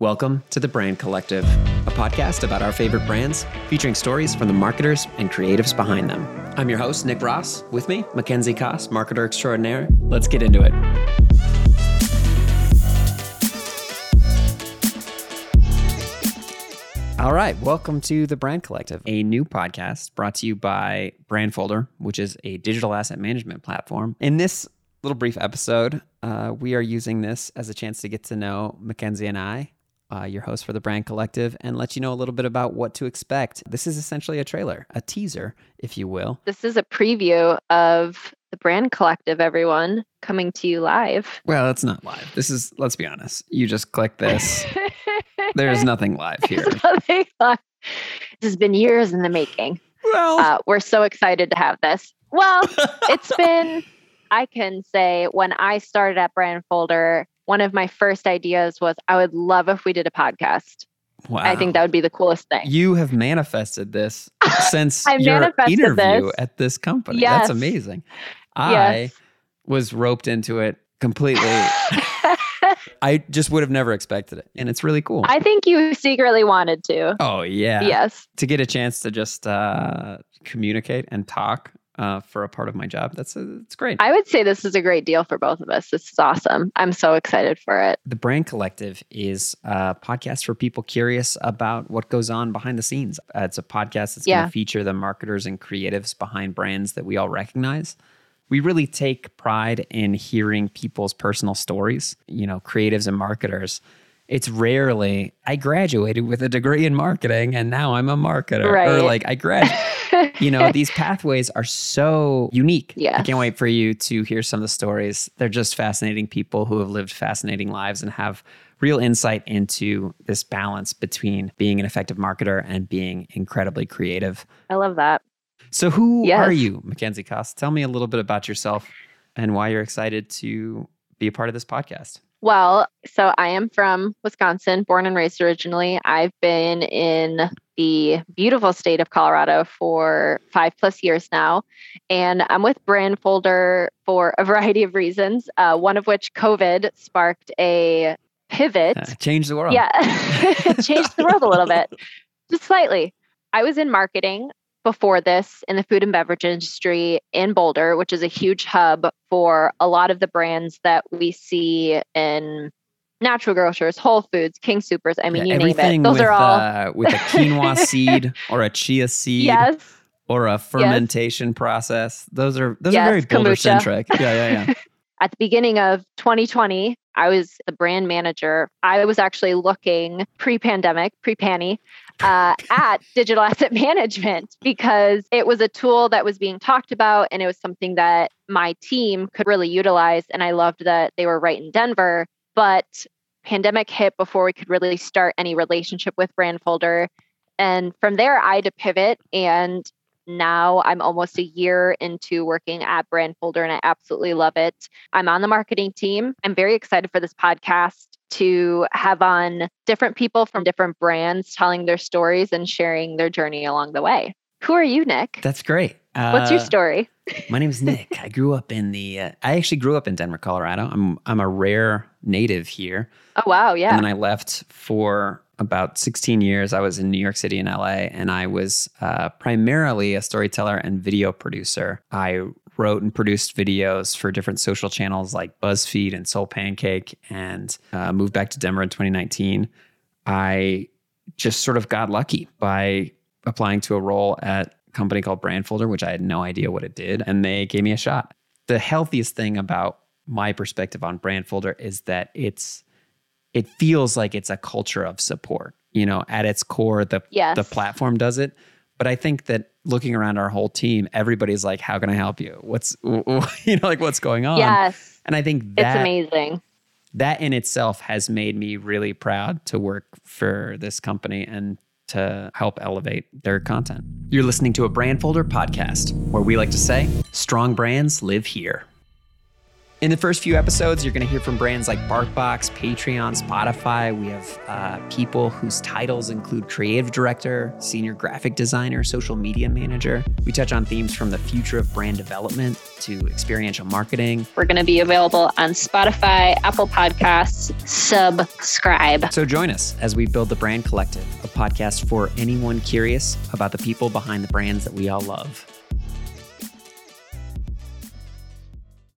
Welcome to The Brand Collective, a podcast about our favorite brands, featuring stories from the marketers and creatives behind them. I'm your host, Nick Ross. With me, Mackenzie Koss, marketer extraordinaire. Let's get into it. All right, welcome to The Brand Collective, a new podcast brought to you by Brandfolder, which is a digital asset management platform. In this little brief episode, uh, we are using this as a chance to get to know Mackenzie and I uh, your host for the Brand Collective, and let you know a little bit about what to expect. This is essentially a trailer, a teaser, if you will. This is a preview of the Brand Collective, everyone, coming to you live. Well, it's not live. This is, let's be honest, you just click this. There's nothing live here. Nothing live. This has been years in the making. Well, uh, we're so excited to have this. Well, it's been, I can say, when I started at Brandfolder, one of my first ideas was I would love if we did a podcast. Wow. I think that would be the coolest thing. You have manifested this since I your interview this. at this company. Yes. That's amazing. I yes. was roped into it completely. I just would have never expected it. And it's really cool. I think you secretly wanted to. Oh, yeah. Yes. To get a chance to just uh, communicate and talk uh, for a part of my job. That's a, it's great. I would say this is a great deal for both of us. This is awesome. I'm so excited for it. The Brand Collective is a podcast for people curious about what goes on behind the scenes. Uh, it's a podcast that's yeah. going to feature the marketers and creatives behind brands that we all recognize. We really take pride in hearing people's personal stories, you know, creatives and marketers it's rarely I graduated with a degree in marketing and now I'm a marketer. Right. Or like I graduated. You know, these pathways are so unique. Yeah. I can't wait for you to hear some of the stories. They're just fascinating people who have lived fascinating lives and have real insight into this balance between being an effective marketer and being incredibly creative. I love that. So who yes. are you, Mackenzie Koss? Tell me a little bit about yourself and why you're excited to be a part of this podcast. Well, so I am from Wisconsin, born and raised originally. I've been in the beautiful state of Colorado for five plus years now. And I'm with Brandfolder for a variety of reasons, uh, one of which COVID sparked a pivot. Uh, changed the world. Yeah, changed the world a little bit, just slightly. I was in marketing before this in the food and beverage industry in Boulder, which is a huge hub for a lot of the brands that we see in natural grocers, Whole Foods, King Supers. I mean, yeah, you name it. Those with, are all uh, with a quinoa seed or a chia seed. Yes. Or a fermentation yes. process. Those are those yes, are very Boulder centric. Yeah, yeah, yeah. At the beginning of 2020, I was the brand manager. I was actually looking pre-pandemic, pre-panny, uh, at digital asset management because it was a tool that was being talked about and it was something that my team could really utilize. And I loved that they were right in Denver. But pandemic hit before we could really start any relationship with Brandfolder. And from there, I had to pivot and now I'm almost a year into working at Brandfolder and I absolutely love it. I'm on the marketing team. I'm very excited for this podcast to have on different people from different brands telling their stories and sharing their journey along the way. Who are you, Nick? That's great. Uh, What's your uh, story? my name is Nick. I grew up in the. Uh, I actually grew up in Denver, Colorado. I'm I'm a rare native here. Oh wow, yeah. And then I left for about 16 years. I was in New York City and LA, and I was uh, primarily a storyteller and video producer. I wrote and produced videos for different social channels like BuzzFeed and Soul Pancake, and uh, moved back to Denver in 2019. I just sort of got lucky by applying to a role at company called Brandfolder, which I had no idea what it did, and they gave me a shot. The healthiest thing about my perspective on Brandfolder is that it's it feels like it's a culture of support. You know, at its core, the yes. the platform does it. But I think that looking around our whole team, everybody's like, "How can I help you? What's you know, like what's going on?" Yes, and I think that, it's amazing. That in itself has made me really proud to work for this company and to help elevate their content. You're listening to a Brandfolder podcast, where we like to say, "Strong brands live here." In the first few episodes, you're going to hear from brands like BarkBox, Patreon, Spotify. We have uh, people whose titles include creative director, senior graphic designer, social media manager. We touch on themes from the future of brand development to experiential marketing. We're going to be available on Spotify, Apple Podcasts. Subscribe. So join us as we build the Brand Collective, a podcast for anyone curious about the people behind the brands that we all love.